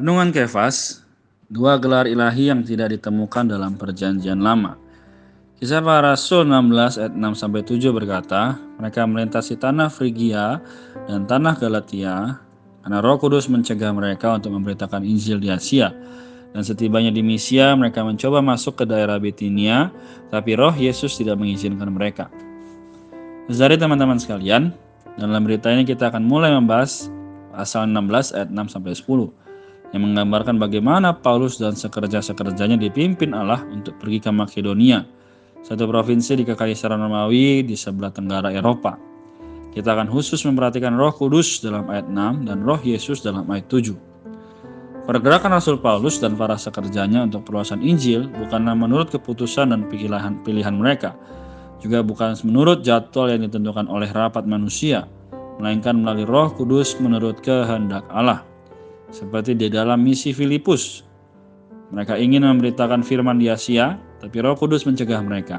Renungan Kefas, dua gelar ilahi yang tidak ditemukan dalam perjanjian lama. Kisah para Rasul 16 ayat 6 sampai 7 berkata, mereka melintasi tanah Frigia dan tanah Galatia karena Roh Kudus mencegah mereka untuk memberitakan Injil di Asia. Dan setibanya di Misia, mereka mencoba masuk ke daerah Bitinia, tapi Roh Yesus tidak mengizinkan mereka. Dari teman-teman sekalian, dalam berita ini kita akan mulai membahas pasal 16 ayat 6 sampai 10 yang menggambarkan bagaimana Paulus dan sekerja-sekerjanya dipimpin Allah untuk pergi ke Makedonia, satu provinsi di Kekaisaran Romawi di sebelah tenggara Eropa. Kita akan khusus memperhatikan roh kudus dalam ayat 6 dan roh Yesus dalam ayat 7. Pergerakan Rasul Paulus dan para sekerjanya untuk perluasan Injil bukanlah menurut keputusan dan pilihan, pilihan mereka, juga bukan menurut jadwal yang ditentukan oleh rapat manusia, melainkan melalui roh kudus menurut kehendak Allah seperti di dalam misi Filipus. Mereka ingin memberitakan firman di Asia, tapi Roh Kudus mencegah mereka.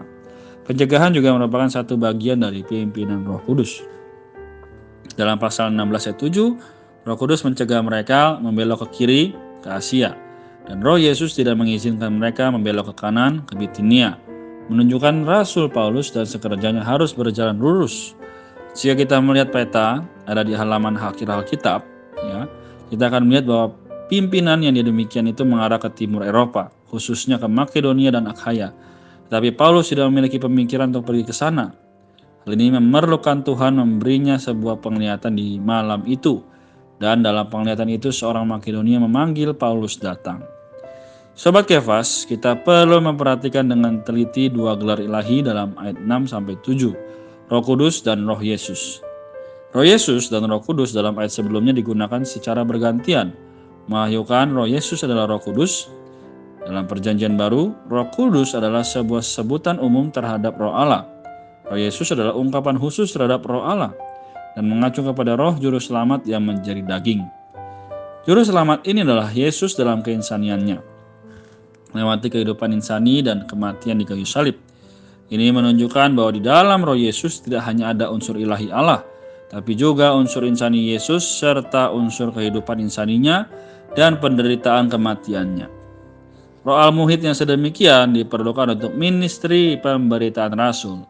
Pencegahan juga merupakan satu bagian dari pimpinan Roh Kudus. Dalam pasal 16 ayat 7, Roh Kudus mencegah mereka membelok ke kiri ke Asia, dan Roh Yesus tidak mengizinkan mereka membelok ke kanan ke Bitinia, menunjukkan Rasul Paulus dan sekerjanya harus berjalan lurus. Jika kita melihat peta ada di halaman akhir Alkitab, kita akan melihat bahwa pimpinan yang demikian itu mengarah ke timur Eropa, khususnya ke Makedonia dan Akhaya. Tetapi Paulus tidak memiliki pemikiran untuk pergi ke sana. Hal ini memerlukan Tuhan memberinya sebuah penglihatan di malam itu. Dan dalam penglihatan itu seorang Makedonia memanggil Paulus datang. Sobat Kefas, kita perlu memperhatikan dengan teliti dua gelar ilahi dalam ayat 6 sampai 7, Roh Kudus dan Roh Yesus. Roh Yesus dan Roh Kudus dalam ayat sebelumnya digunakan secara bergantian. Mahyukan Roh Yesus adalah Roh Kudus. Dalam perjanjian baru, Roh Kudus adalah sebuah sebutan umum terhadap Roh Allah. Roh Yesus adalah ungkapan khusus terhadap Roh Allah dan mengacu kepada Roh Juru Selamat yang menjadi daging. Juru Selamat ini adalah Yesus dalam keinsaniannya, melewati kehidupan insani dan kematian di kayu salib. Ini menunjukkan bahwa di dalam Roh Yesus tidak hanya ada unsur ilahi Allah, tapi juga unsur insani Yesus serta unsur kehidupan insaninya dan penderitaan kematiannya. Roh al-muhid yang sedemikian diperlukan untuk ministry pemberitaan rasul,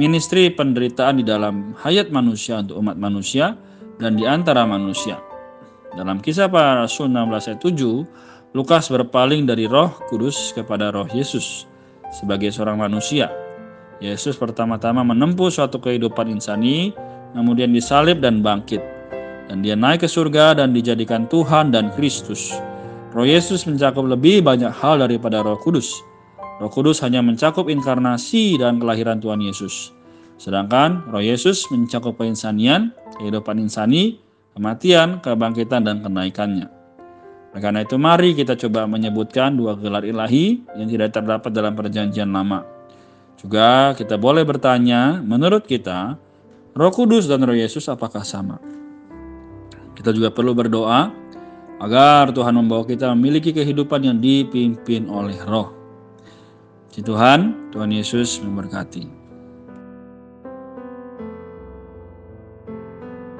ministry penderitaan di dalam hayat manusia untuk umat manusia dan di antara manusia. Dalam kisah para rasul 16 ayat 7, Lukas berpaling dari roh kudus kepada roh Yesus sebagai seorang manusia. Yesus pertama-tama menempuh suatu kehidupan insani kemudian disalib dan bangkit. Dan dia naik ke surga dan dijadikan Tuhan dan Kristus. Roh Yesus mencakup lebih banyak hal daripada Roh Kudus. Roh Kudus hanya mencakup inkarnasi dan kelahiran Tuhan Yesus. Sedangkan Roh Yesus mencakup keinsanian, kehidupan insani, kematian, kebangkitan, dan kenaikannya. Karena itu mari kita coba menyebutkan dua gelar ilahi yang tidak terdapat dalam perjanjian lama. Juga kita boleh bertanya, menurut kita, Roh Kudus dan Roh Yesus apakah sama? Kita juga perlu berdoa agar Tuhan membawa kita memiliki kehidupan yang dipimpin oleh Roh. Si Tuhan, Tuhan Yesus memberkati.